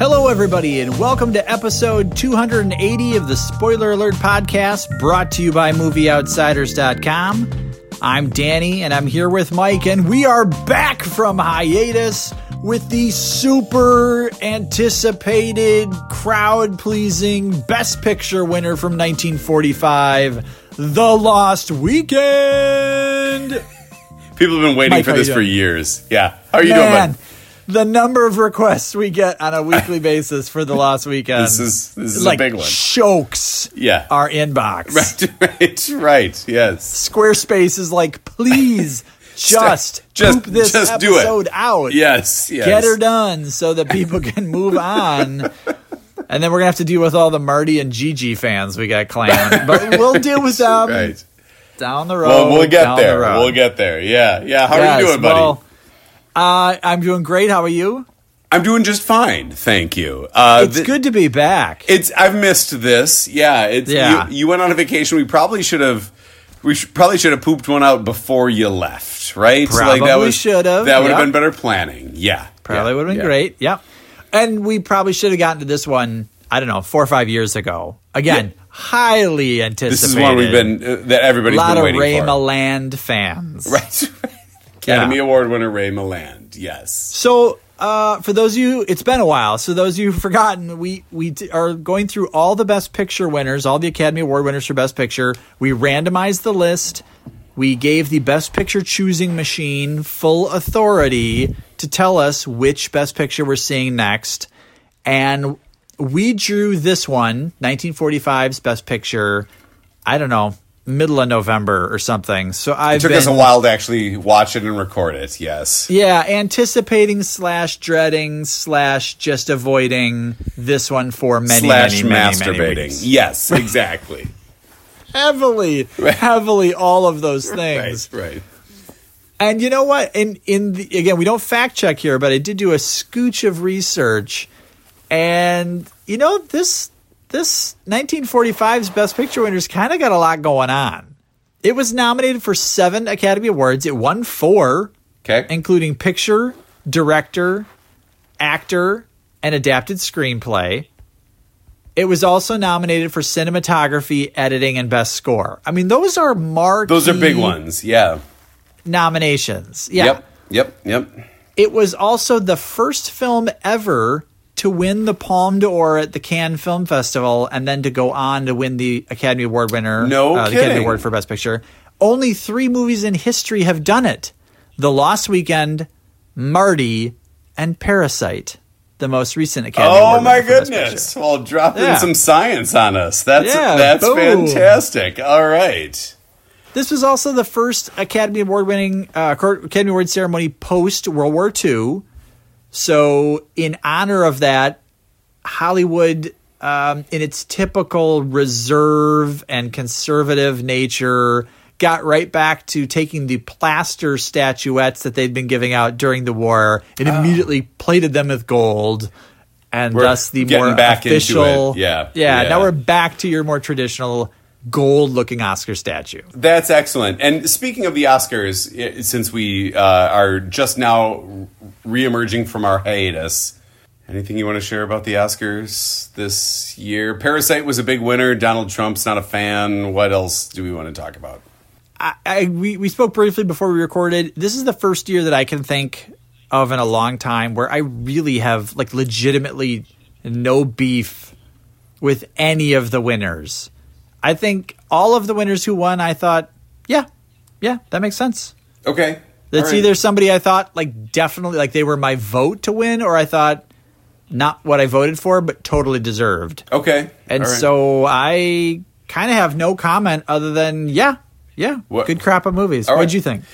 Hello, everybody, and welcome to episode 280 of the Spoiler Alert podcast brought to you by MovieOutsiders.com. I'm Danny, and I'm here with Mike, and we are back from hiatus with the super anticipated, crowd pleasing Best Picture winner from 1945, The Lost Weekend. People have been waiting Mike, for this for years. Yeah. How are you Man, doing, bud? The number of requests we get on a weekly basis for The Lost Weekend. This is this is like a big one. chokes Yeah. our inbox. Right, right, right. Yes. Squarespace is like, please just, Just- this just do it. episode out. Yes. Yes. Get her done so that people can move on. And then we're gonna have to deal with all the Marty and Gigi fans we got claiming, but we'll deal with them Right. down the road. Well, we'll get down the there. We'll get there. Yeah. Yeah. How are you doing, buddy? well, uh, I'm doing great. How are you? I'm doing just fine. Thank you. Uh, It's th- good to be back. It's. I've missed this. Yeah. It's. Yeah. You, you went on a vacation. We probably should have. We should, probably should have pooped one out before you left, right? Probably should have, That would have been better planning. Yeah. Probably Yeah, would have been yeah. great. Yep. And we probably should have gotten to this one, I don't know, four or five years ago. Again, highly anticipated. This is one we've been uh, that a everybody's lot been of waiting Ray for. Milland fans. Right. Academy Yeah. Award winner Ray Milland. Yes. So, uh, for those of you, it's been a while. So those of you who've forgotten, we we d- are going through all the Best Picture winners, all the Academy Award winners for Best Picture. We randomized the list. We gave the Best Picture choosing machine full authority to tell us which Best Picture we're seeing next, and we drew this one, 1945's Best Picture. I don't know, middle of November or something. So I took us a while to actually watch it and record it. Yes. Yeah, anticipating slash dreading slash just avoiding this one for many, Slash many, many, masturbating. many weeks. yes, exactly. Heavily, heavily, all of those things. right. Right. And you know what? In in the, again, we don't fact check here, but I did do a scooch of research, and you know this this 1945's Best Picture winners kind of got a lot going on. It was nominated for seven Academy Awards. It won four. Okay. including picture, director, actor, and adapted screenplay. It was also nominated for cinematography, editing, and best score. I mean, those are marquee Those are big ones. Yeah. nominations. Yeah. Yep. Yep. Yep. It was also the first film ever to win the Palme d'Or at the Cannes Film Festival and then to go on to win the Academy Award winner. No uh, the Academy. Award for Best Picture. Only three movies in history have done it The Lost Weekend, Marty, and Parasite, the most recent Academy Oh Award my winner for Best goodness! Well, dropping Yeah. some science on us. That's Yeah, that's boom. fantastic. All right. This was also the first Academy Award winning uh, Academy Award ceremony post World War II. So, in honor of that, Hollywood, um, in its typical reserve and conservative nature, got right back to taking the plaster statuettes that they'd been giving out during the war and immediately plated them with gold. And We're thus the more back into official, it. Yeah, yeah, yeah. Now we're back to your more traditional gold-looking Oscar statue. That's excellent. And speaking of the Oscars, since we uh, are just now reemerging from our hiatus, anything you want to share about the Oscars this year? Parasite was a big winner. Donald Trump's not a fan. What else do we want to talk about? I, I we, we spoke briefly before we recorded. This is the first year that I can think of in a long time where I really have like legitimately no beef with any of the winners. I think all of the winners who won, I thought, yeah, yeah, that makes sense. Okay. That's right. either somebody I thought like definitely like they were my vote to win, or I thought not what I voted for, but totally deserved. Okay. And right. so I kind of have no comment other than yeah, yeah, What- good crap of movies. All What'd right. you think?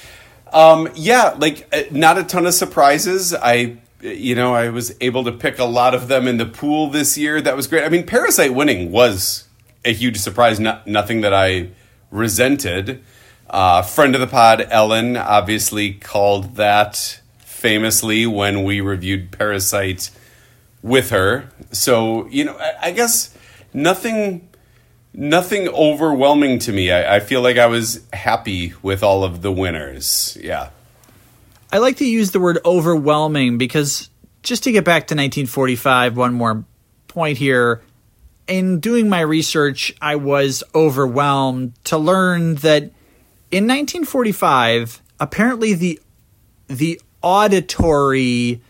Um, yeah, like uh, not a ton of surprises. I, you know, I was able to pick a lot of them in the pool this year. That was great. I mean, Parasite winning was a huge surprise. Not, nothing that I resented. Uh, friend of the pod, Ellen, obviously called that famously when we reviewed Parasite with her. So you know, I, I guess nothing nothing overwhelming to me. I, I feel like I was happy with all of the winners. Yeah. I like to use the word overwhelming because just to get back to 1945, one more point here. In doing my research, I was overwhelmed to learn that in 1945, apparently the the auditory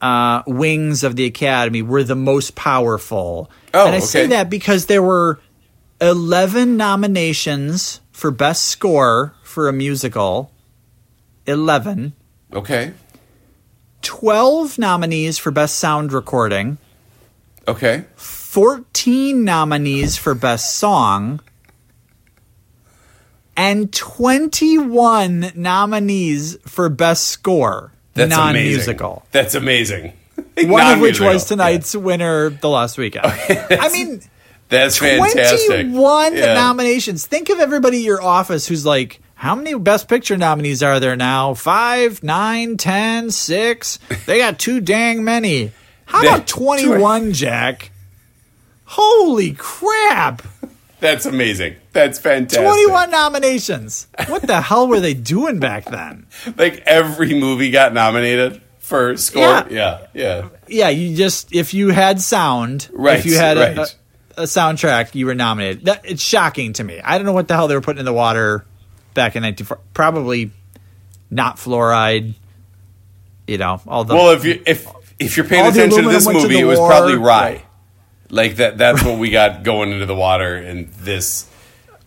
uh, wings of the Academy were the most powerful. Oh, and I say that because there were 11 nominations for Best Score for a musical. 11. Okay. 12 nominees for Best Sound Recording. Okay. 14 nominees for Best Song. And 21 nominees for Best Score. That's non amazing. musical. That's amazing. One of which was tonight's winner, The Lost Weekend. I mean, That's fantastic. 21 Yeah. nominations. Think of everybody at your office who's like, how many Best Picture nominees are there now? Five, nine, ten, six? They got too dang many. How about 21, Jack? Holy crap. That's amazing. That's fantastic. 21 nominations. What the hell were they doing back then? Like every movie got nominated for score. Yeah. Yeah. Yeah. Yeah, you just, if you had sound, Right, if you had a, right. a, a soundtrack, you were nominated. That, it's shocking to me. I don't know what the hell they were putting in the water back in 1940. Probably not fluoride, you know, all the. Well, if you if if you're paying attention to this movie, it was war. probably rye. Right. Like that. That's what we got going into the water in this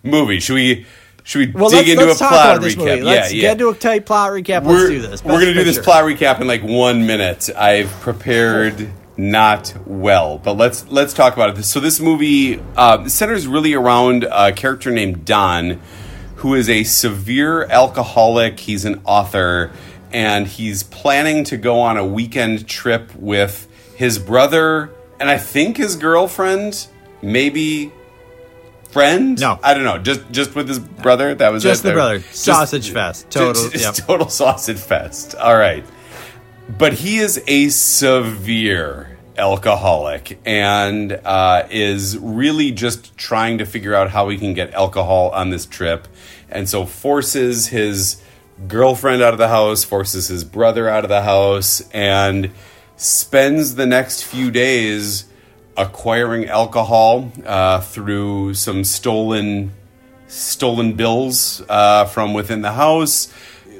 movie. Should we? Should we well, dig let's, into let's a plot recap? movie. Let's yeah, yeah. get into a tight plot recap. we're, let's do this. We're going to do this plot recap in like one minute. I've prepared not well, but let's let's talk about it. So this movie uh, centers really around a character named Don, who is a severe alcoholic. He's an author, and he's planning to go on a weekend trip with his brother and I think his girlfriend, maybe friend. No. I don't know. Just just with his brother. That was Just it the brother. Just- Sausage fest. Total. just, yep. total sausage fest. All right. But he is a severe alcoholic and uh, is really just trying to figure out how he can get alcohol on this trip. And so forces his girlfriend out of the house, forces his brother out of the house, and spends the next few days acquiring alcohol uh, through some stolen stolen bills uh, from within the house,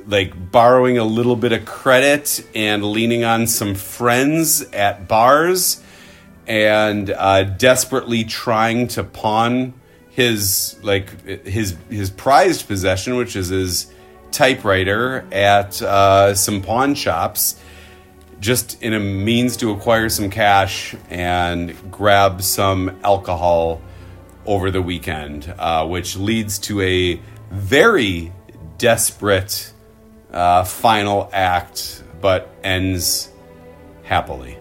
like borrowing a little bit of credit and leaning on some friends at bars, and uh, desperately trying to pawn his like his his prized possession, which is his typewriter, at uh, some pawn shops. Just in a means to acquire some cash and grab some alcohol over the weekend, uh, which leads to a very desperate uh, final act, but ends happily.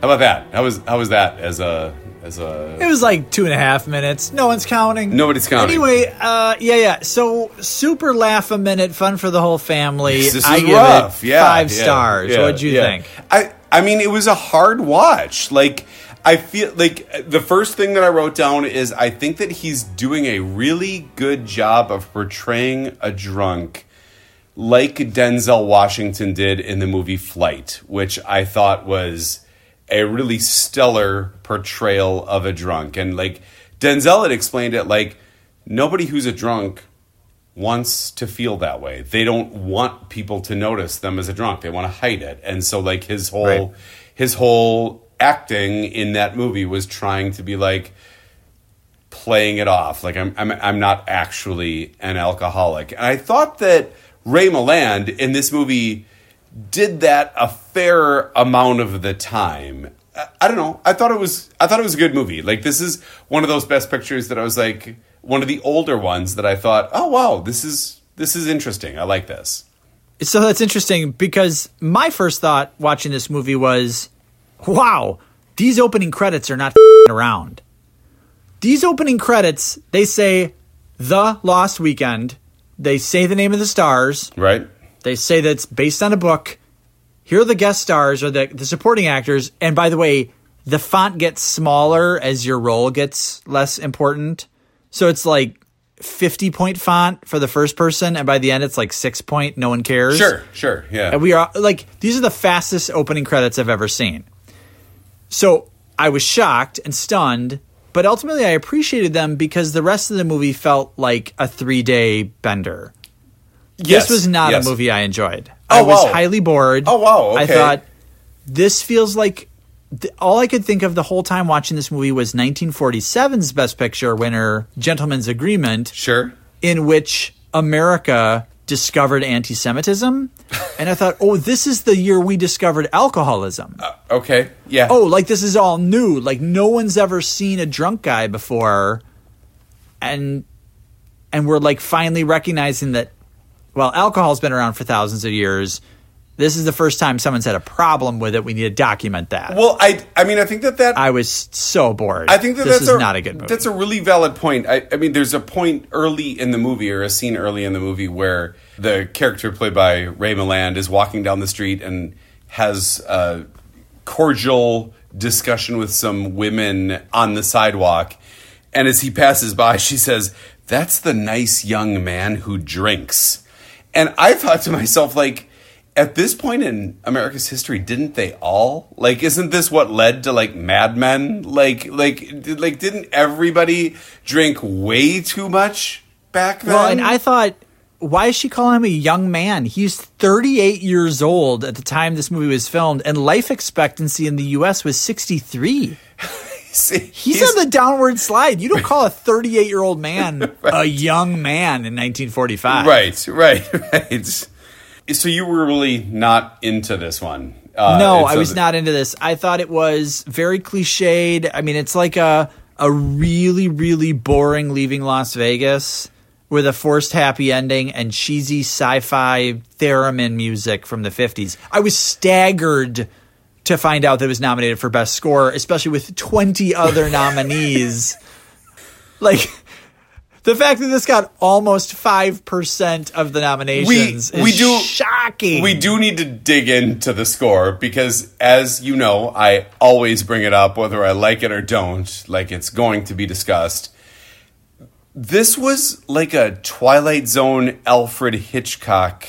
How about that? How was how was that as a as a It was like two and a half minutes. No one's counting. Nobody's counting. Anyway, uh, yeah, yeah. So super laugh a minute, fun for the whole family. This I give rough. it yeah, five yeah, stars. yeah, What'd you think? I I mean, it was a hard watch. Like I feel like the first thing that I wrote down is I think that he's doing a really good job of portraying a drunk like Denzel Washington did in the movie Flight, which I thought was a really stellar portrayal of a drunk. And like Denzel had explained it like nobody who's a drunk wants to feel that way. They don't want people to notice them as a drunk. They want to hide it. And so like his whole Right. his whole acting in that movie was trying to be like playing it off like I'm I'm I'm not actually an alcoholic. And I thought that Ray Milland in this movie did that a fair amount of the time. I, I don't know. I thought it was I thought it was a good movie. Like this is one of those best pictures that I was like one of the older ones that I thought, "Oh wow, this is this is interesting. I like this." So that's interesting because my first thought watching this movie was, wow, these opening credits are not around. These opening credits, they say The Lost Weekend. They say the name of the stars. Right? They say that it's based on a book. Here are the guest stars or the, the supporting actors. And by the way, the font gets smaller as your role gets less important. So it's like 50 point font for the first person, and by the end it's like six point. No one cares. Sure, sure, yeah. And we are like these are the fastest opening credits I've ever seen. So I was shocked and stunned, but ultimately I appreciated them because the rest of the movie felt like a three day bender. Yes, this was not yes. a movie I enjoyed. Oh, I was wow. highly bored. Oh, wow, I thought this feels like th- all I could think of the whole time watching this movie was 1947's Best Picture winner, Gentleman's Agreement, Sure. in which America discovered anti-Semitism, and I thought, oh, this is the year we discovered alcoholism. Uh, okay. Yeah. oh, like this is all new. Like no one's ever seen a drunk guy before, and and we're like finally recognizing that. Well, alcohol's been around for thousands of years. This is the first time someone's had a problem with it. We need to document that. Well, I I mean I think that that I was so bored. I think that this that's is a, not a good movie. That's a really valid point. I, I mean, there's a point early in the movie, or a scene early in the movie, where the character played by Ray Milland is walking down the street and has a cordial discussion with some women on the sidewalk. And as he passes by, she says, "That's the nice young man who drinks." And I thought to myself, like, at this point in America's history, didn't they all? Like, isn't this what led to like Mad Men? Like, like, did, like, didn't everybody drink way too much back then? well, and I thought, why is she calling him a young man? He's 38 years old at the time this movie was filmed, and life expectancy in the U.S. was 63. See, He's, on the downward slide. You don't call a 38 year old man a young man in 1945. right, right, right. So you were really not into this one? Uh, No, I was th- not into this. I thought it was very cliched. I mean, it's like a a really really boring leaving Las Vegas with a forced happy ending and cheesy sci-fi theremin music from the 50s. I was staggered to find out that it was nominated for best score, especially with 20 other nominees. Like the fact that this got almost 5% of the nominations We- is we do- shocking. We do need to dig into the score because, as you know, I always bring it up whether I like it or don't, like it's going to be discussed. This was like a Twilight Zone Alfred Hitchcock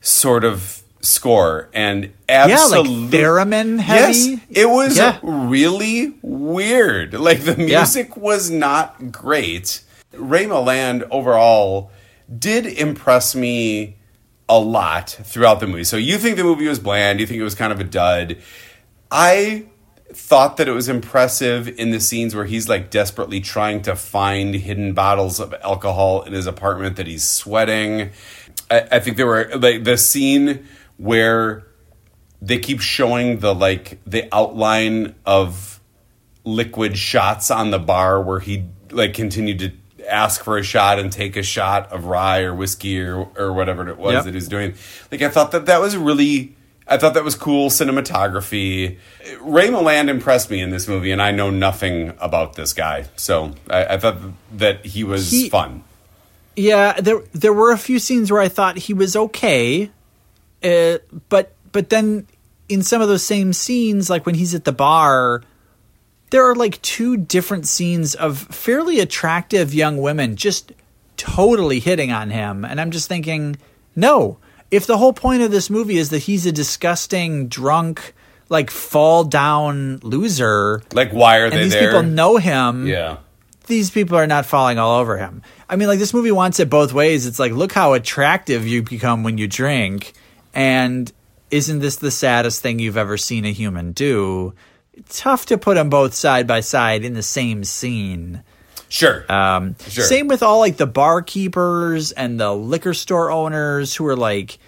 sort of score, and Yeah, like absolutely. theremin heavy. Yes, it was Yeah. really weird. Like the Yeah. music was not great. Ray Milland overall did impress me a lot throughout the movie. So you think the movie was bland, you think it was kind of a dud. I thought that it was impressive in the scenes where he's like desperately trying to find hidden bottles of alcohol in his apartment that he's sweating. I, I think there were like the scene where they keep showing the like the outline of liquid shots on the bar where he like continued to ask for a shot and take a shot of rye or whiskey or, or whatever it was Yep. that he was doing. Like I thought that that was really I thought that was cool cinematography. Ray Milland impressed me in this movie, and I know nothing about this guy, so I, I thought that he was He- fun. Yeah, there there were a few scenes where I thought he was okay, uh, but but then in some of those same scenes, like when he's at the bar, there are like two different scenes of fairly attractive young women just totally hitting on him, and I'm just thinking, no. If the whole point of this movie is that he's a disgusting drunk, like fall down loser, Like, why are and they these there? people know him, yeah. these people are not falling all over him. I mean, like this movie wants it both ways. It's like, look how attractive you become when you drink, and isn't this the saddest thing you've ever seen a human do? Tough to put them both side by side in the same scene. Sure. Um, Sure. Same with all like the barkeepers and the liquor store owners who are like,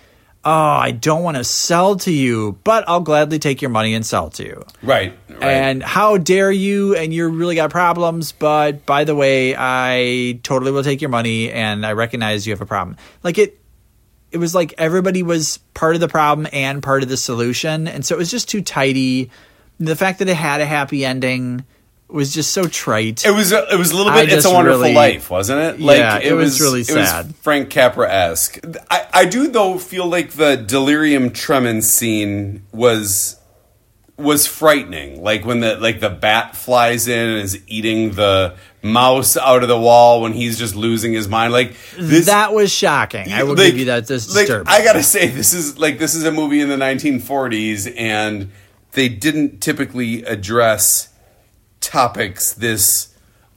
"Oh, I don't want to sell to you, but I'll gladly take your money and sell to you." right. Right. And how dare you? And you really got problems. But by the way, I totally will take your money, and I recognize you have a problem. Like it, it was like everybody was part of the problem and part of the solution, and so it was just too tidy. The fact that it had a happy ending was just so trite. It was a, it was a little I bit. It's a Wonderful really- Life, wasn't it? Yeah, it was really It was sad. Frank Capra esque. I, I do though feel like the delirium tremens scene was was frightening. Like when the like the bat flies in and is eating the mouse out of the wall when he's just losing his mind. Like this that was shocking. I will like- give you that. This like. I gotta say, this is like this is a movie in the 1940s, and they didn't typically address topics this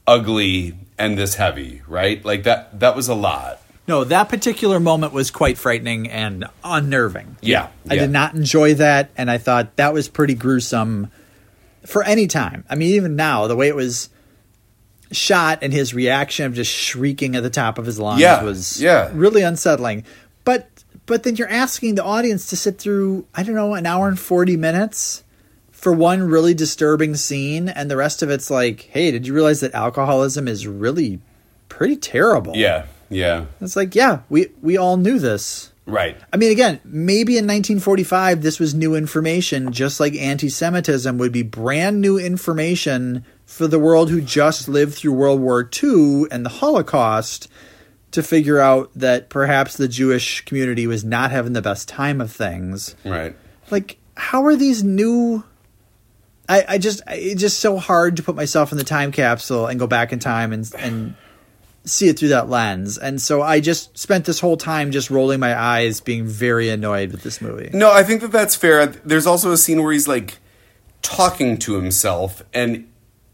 ugly and this heavy, right? Like that. That was a lot. No, that particular moment was quite frightening and unnerving. Yeah, I yeah. did not enjoy that, and I thought that was pretty gruesome for any time. I mean, even now, the way it was shot and his reaction of just shrieking at the top of his lungs Yeah, was yeah. really unsettling. But but then you're asking the audience to sit through I don't know an hour and forty minutes for one really disturbing scene, and the rest of it's like, hey, did you realize that alcoholism is really pretty terrible? Yeah, yeah, It's like, yeah, we we all knew this. right. I mean, again, maybe in 1945 this was new information, just like anti-Semitism would be brand new information for the world who just lived through World War II and the Holocaust to figure out that perhaps the Jewish community was not having the best time of things. Right. Like, how are these new? I, I just it's just so hard to put myself in the time capsule and go back in time and and see it through that lens. And so I just spent this whole time just rolling my eyes, being very annoyed with this movie. No, I think that that's fair. There's also a scene where he's like talking to himself and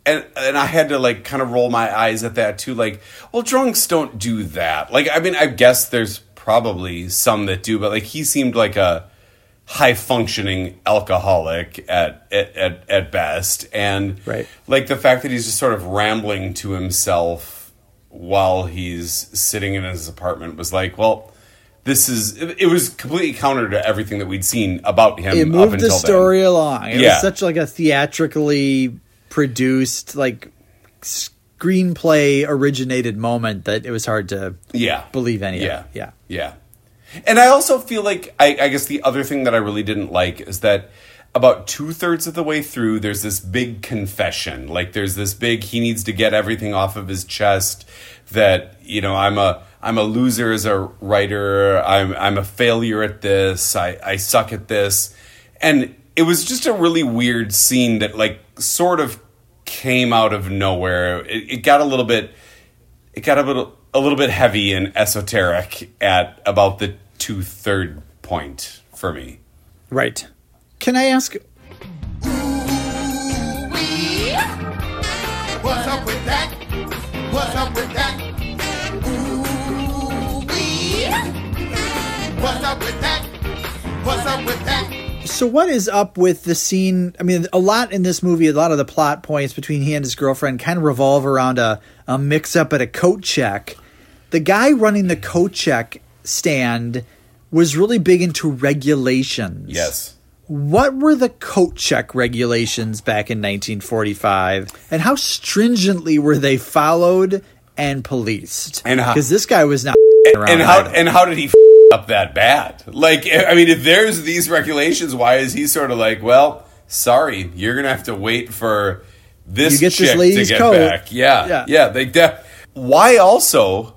and and I had to like kind of roll my eyes at that too like well drunks don't do that. Like I mean I guess there's probably some that do but like he seemed like a high functioning alcoholic at, at at at best and Right. like the fact that he's just sort of rambling to himself while he's sitting in his apartment was like well this is it, was completely counter to everything that we'd seen about him It up moved until the story along. It Yeah. was such like a theatrically produced, like screenplay originated moment that it was hard to. Yeah. believe any Yeah. of it. Yeah. Yeah. And I also feel like I, I guess the other thing that I really didn't like is that about two thirds of the way through, there's this big confession. Like there's this big he needs to get everything off of his chest that, you know, I'm a I'm a loser as a writer, I'm I'm a failure at this, I, I suck at this. And it was just a really weird scene that like sort of came out of nowhere. It, it got a little bit it got a little a little bit heavy and esoteric at about the two third point for me. Right. Can I ask? What's up with that? What's up with that? Ooh-wee. What's up with that? What's up with that? So what is up with the scene? I mean, a lot in this movie, a lot of the plot points between he and his girlfriend kind of revolve around a, a mix up at a coat check. The guy running the coat check stand was really big into regulations. Yes. What were the coat check regulations back in 1945, and how stringently were they followed and policed? And how- because this guy was not around And how either. and how did he f- up that bad? Like I mean, if there's these regulations, why is he sort of like, well, sorry, you're gonna have to wait for this You get this chick lady's to get coat. back. Yeah, Yeah. yeah, They def- why also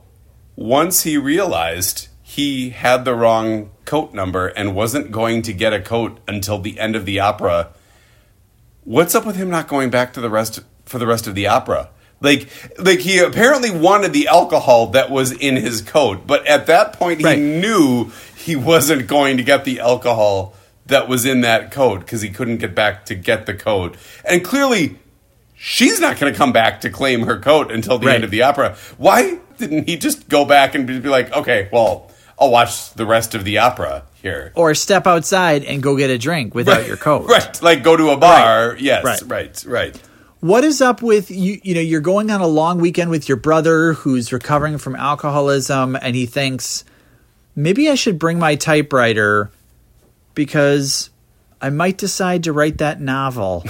once he realized he had the wrong coat number and wasn't going to get a coat until the end of the opera. What's up with him not going back to the rest for the rest of the opera? Like, like he apparently wanted the alcohol that was in his coat, but at that point Right. he knew he wasn't going to get the alcohol that was in that coat because he couldn't get back to get the coat, and clearly she's not going to come back to claim her coat until the Right. end of the opera. Why didn't he just go back and be like, okay, well, I'll watch the rest of the opera here. or step outside and go get a drink without your coat. Right. Like go to a bar. Yes. Right. Right. Right. What is up with you? You know, you're going on a long weekend with your brother who's recovering from alcoholism, and he thinks maybe I should bring my typewriter because I might decide to write that novel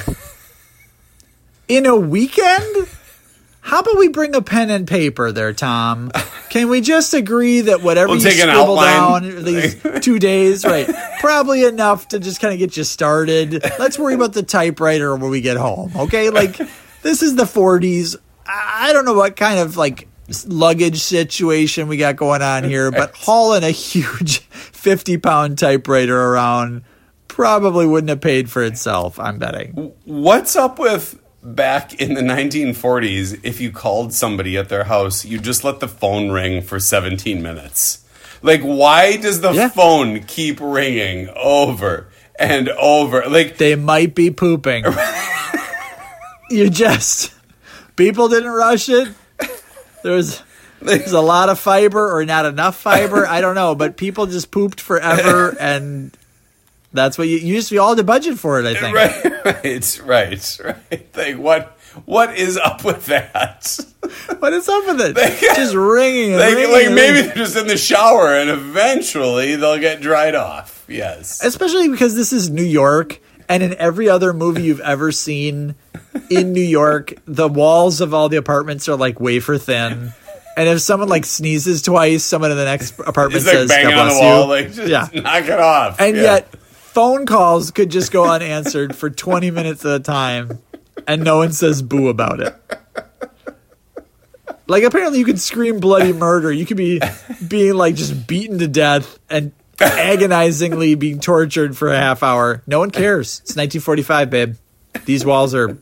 in a weekend. How about we bring a pen and paper there, Tom? Can we just agree that whatever We'll you scribble down these two days, right? Probably enough to just kind of get you started. Let's worry about the typewriter when we get home, okay? Like this is the 40s. I I don't know what kind of like luggage situation we got going on here, but hauling a huge 50 pound typewriter around probably wouldn't have paid for itself. I'm betting. What's up with back in the 1940s? If you called somebody at their house, you just let the phone ring for 17 minutes. Like, why does the Yeah. phone keep ringing over and over? Like, They might be pooping. you just people didn't rush it. There was there's a lot of fiber or not enough fiber. I don't know, but people just pooped forever, and that's what you, you used to be all to budget for it. I think. right, right, right, right. Like, what? What is up with that? What is up with it? just ringing and Like, ringing. like and maybe ringing. they're just in the shower and eventually they'll get dried off. Yes. especially because this is New York, and in every other movie you've ever seen in New York, the walls of all the apartments are like wafer thin. And if someone like sneezes twice, someone in the next apartment It's like says, banging "God on the wall, you." like just yeah, knock it off. and Yeah. yet phone calls could just go unanswered for 20 minutes at a time, and no one says boo about it. Like apparently you could scream bloody murder. You could be being like just beaten to death and agonizingly being tortured for a half hour. No one cares. It's 1945, babe. These walls are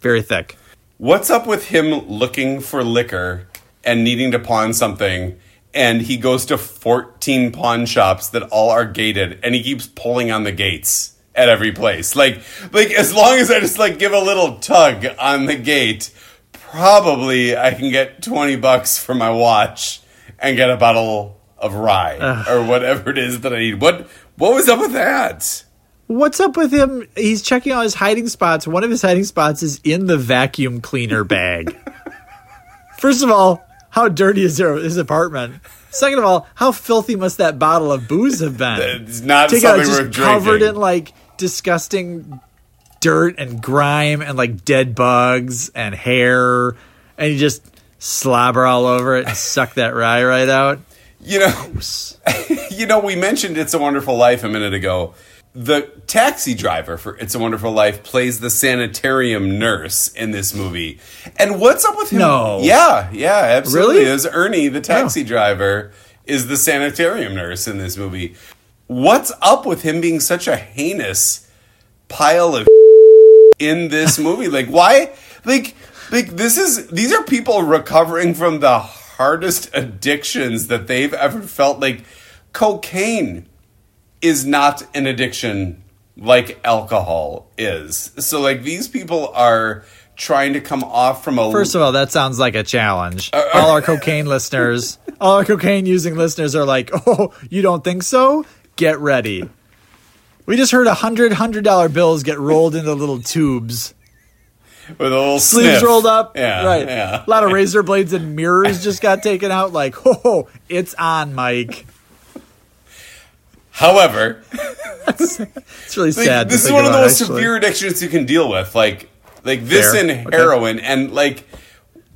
very thick. What's up with him looking for liquor and needing to pawn something? And he goes to 14 pawn shops that all are gated and he keeps pulling on the gates at every place. Like, like as long as I just like give a little tug on the gate, probably I can get 20 bucks for my watch and get a bottle of rye or whatever it is that I need. What, what was up with that? What's up with him? He's checking out his hiding spots. One of his hiding spots is in the vacuum cleaner bag. First of all, how dirty is their, his apartment? Second of all, how filthy must that bottle of booze have been? It's not Take out something just worth covered drinking. in like disgusting dirt and grime and like dead bugs and hair, and you just slobber all over it and suck that rye right out. You know, you know, we mentioned "It's a Wonderful Life" a minute ago. The taxi driver for "It's a Wonderful Life" plays the sanitarium nurse in this movie. And what's up with him? No. yeah, yeah, absolutely. Really? Is Ernie the taxi driver is the sanitarium nurse in this movie? What's up with him being such a heinous pile of in this movie? Like, why? Like, like this is these are people recovering from the hardest addictions that they've ever felt. Like, cocaine is not an addiction like alcohol is. So, like, these people are trying to come off from a First of all, that sounds like a challenge. Uh, uh, all our cocaine listeners, all our cocaine using listeners are like, oh, you don't think so? Get ready. We just heard a hundred hundred dollar bills get rolled into little tubes, with a little sleeves sniff. rolled up. Yeah, right. yeah. A lot of razor blades and mirrors just got taken out. Like, oh, it's on, Mike. However, It's really Like, sad. this is one of the most actually. severe addictions you can deal with. Like, like this Fair. and Okay. heroin, and like,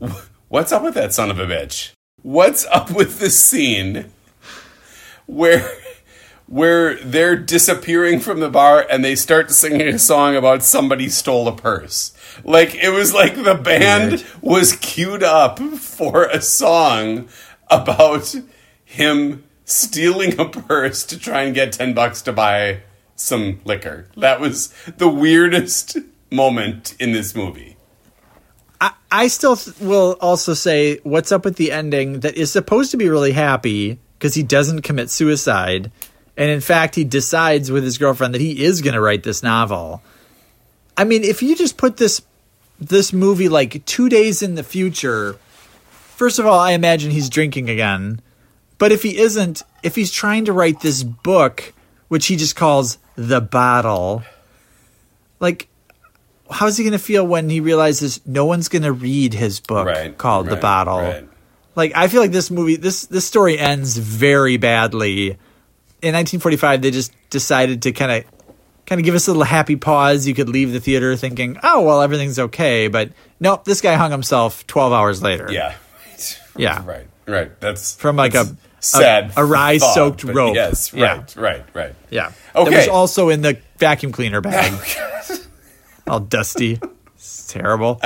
what's up with that son of a bitch? What's up with this scene where, where they're disappearing from the bar and they start singing a song about somebody stole a purse? Like it was like the band Weird. was queued up for a song about him stealing a purse to try and get 10 bucks to buy some liquor. That was the weirdest moment in this movie. I, I still th- will also say what's up with the ending that is supposed to be really happy because he doesn't commit suicide. And in fact, he decides with his girlfriend that he is going to write this novel. I mean, if you just put this this movie like 2 days in the future, first of all, I imagine he's drinking again. But if he isn't, if he's trying to write this book which he just calls The Battle, like how's he going to feel when he realizes no one's going to read his book Right. called The Battle? Right. Like I feel like this movie this this story ends very badly. In 1945 they just decided to kind of kind of give us a little happy pause. You could leave the theater thinking, "Oh, well everything's okay." But nope, this guy hung himself 12 hours later. Yeah. Yeah. Right. Right. That's From like that's a- sad a rye thought, soaked rope. Yes. Yeah. Right. Right. Right. Yeah. Okay. That was also in the vacuum cleaner bag. Oh, all dusty. It's terrible.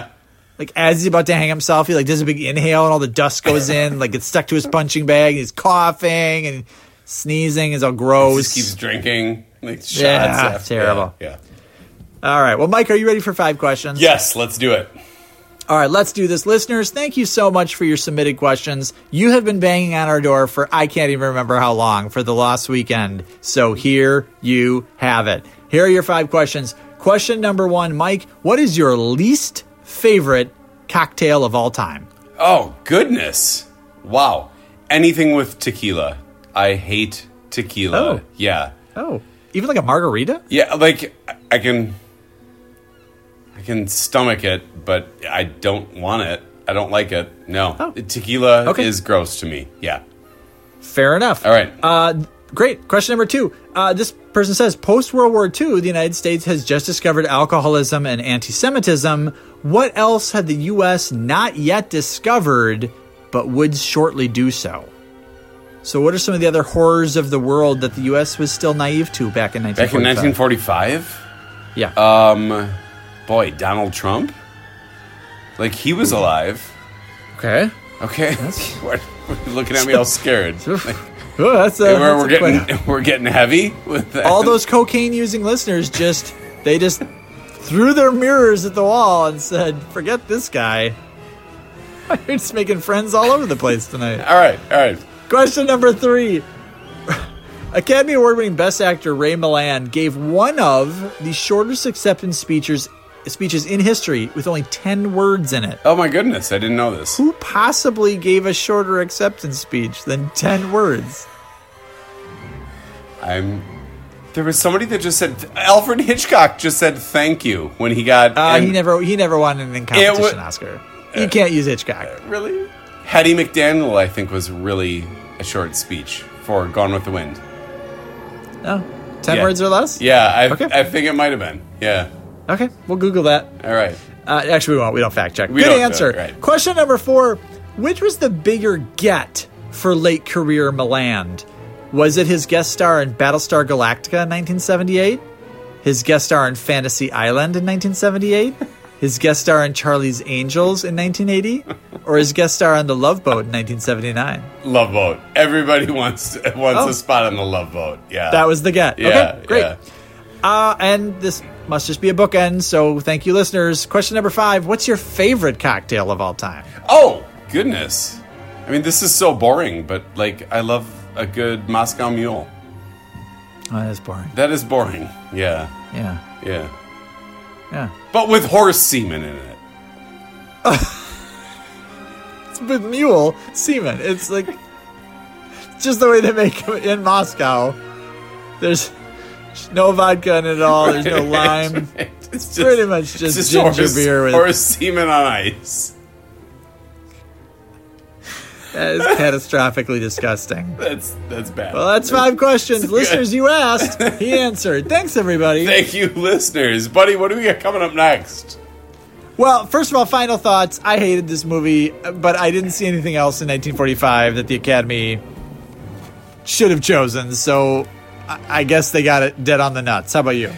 Like as he's about to hang himself, he like does a big inhale and all the dust goes in, like it's stuck to his punching bag. And he's coughing and sneezing is all gross. keeps drinking. Like shots Yeah, after- terrible. Yeah. All right. Well, Mike, are you ready for five questions? Yes, let's do it. All right, let's do this. Listeners, thank you so much for your submitted questions. You have been banging on our door for I can't even remember how long for the last weekend. So here you have it. Here are your five questions. Question number one Mike, what is your least favorite cocktail of all time? Oh, goodness. Wow. Anything with tequila. I hate tequila. Oh. Yeah. Oh, even like a margarita? Yeah, like I can I can stomach it, but I don't want it. I don't like it. No. Oh. Tequila Okay. is gross to me. Yeah. Fair enough. All right. Uh, great. Question number two. Uh, this person says post World War II, the United States has just discovered alcoholism and anti Semitism. What else had the U.S. not yet discovered but would shortly do so? So, what are some of the other horrors of the world that the U.S. was still naive to back in Back in 1945? 1945, Yeah. um boy, Donald Trump? Like he was alive. okay. Okay. What- what are you looking at me all scared. Like, Oh, that's a, we're, that's we're a quite- getting we're getting heavy with that. all those cocaine using listeners just they just threw their mirrors at the wall and said, "Forget this guy." You're just making friends all over the place tonight. All right. All right. Question number three. Academy Award winning Best Actor Ray Milland gave one of the shortest acceptance speeches speeches in history with only 10 words in it. Oh my goodness, I didn't know this. Who possibly gave a shorter acceptance speech than 10 words? I'm. There was somebody that just said Alfred Hitchcock just said thank you when he got. Uh, he never he never won an in competition wa- Oscar. You can't use Hitchcock. really. Hattie McDaniel, I think, was really a short speech for Gone with the Wind. No, ten Yeah. words or less. Yeah, I, Okay. I think it might have been. Yeah. Okay, we'll Google that. All right. Uh, actually, we won't. We don't fact check. We Good don't answer. right. Question number four: Which was the bigger get for late career Milland? Was it his guest star in Battlestar Galactica in 1978? His guest star in Fantasy Island in 1978? His guest star in Charlie's Angels in 1980? Or his guest star on The Love Boat in 1979? Love Boat. Everybody wants wants Oh. a spot on the Love Boat. Yeah. That was the get. Yeah. okay, great. yeah. Uh, and this must just be a bookend, so thank you, listeners. Question number five What's your favorite cocktail of all time? Oh goodness. I mean, this is so boring, but like, I love a good Moscow Mule. Oh, that's boring. That is boring. Yeah. Yeah, Yeah. yeah. But with horse semen in it. It's with mule semen. It's like just the way they make them in Moscow. There's no vodka in it at all. There's no lime. It's just, Pretty much just it's ginger horse, beer with- horse semen on ice. That is catastrophically disgusting. That's that's bad. Well, that's five questions. good. Listeners, you asked. He answered. Thanks, everybody. Thank you, listeners. Buddy, what do we got coming up next? Well, first of all, final thoughts. I hated this movie, but I didn't see anything else in 1945 that the Academy should have chosen. So I guess they got it dead on the nuts. How about you?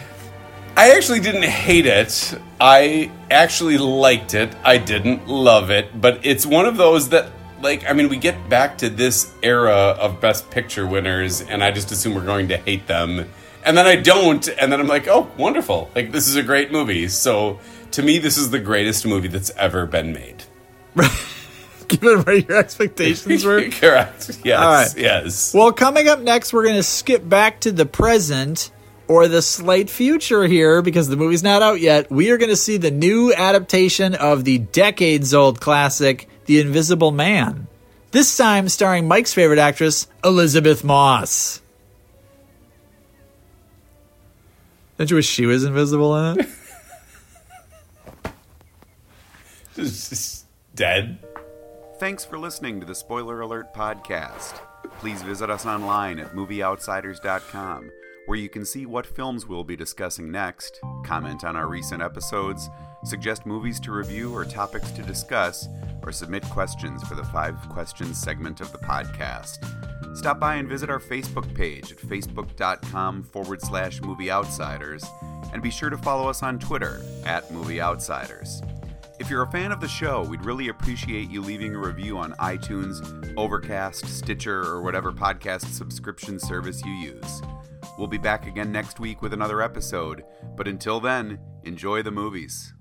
I actually didn't hate it. I actually liked it. I didn't love it, but it's one of those that like I mean we get back to this era of best picture winners and I just assume we're going to hate them. And then I don't and then I'm like, "Oh, wonderful. Like this is a great movie." So to me this is the greatest movie that's ever been made. Given where your expectations were. Correct. Yes. All right. Yes. Well, coming up next, we're going to skip back to the present or the slight future here because the movie's not out yet. We are going to see the new adaptation of the decades old classic, The Invisible Man. This time starring Mike's favorite actress, Elisabeth Moss. Don't you wish she was invisible in it? Just- just dead. Thanks for listening to the Spoiler Alert podcast. Please visit us online at movieoutsiders.com, where you can see what films we'll be discussing next, comment on our recent episodes, suggest movies to review or topics to discuss, or submit questions for the Five Questions segment of the podcast. Stop by and visit our Facebook page at facebook.com forward slash movie outsiders, and be sure to follow us on Twitter at Movie Outsiders. If you're a fan of the show, we'd really appreciate you leaving a review on iTunes, Overcast, Stitcher, or whatever podcast subscription service you use. We'll be back again next week with another episode, but until then, enjoy the movies.